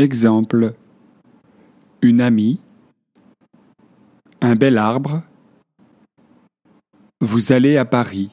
Exemple. Une amie, un bel arbre, vous allez à Paris.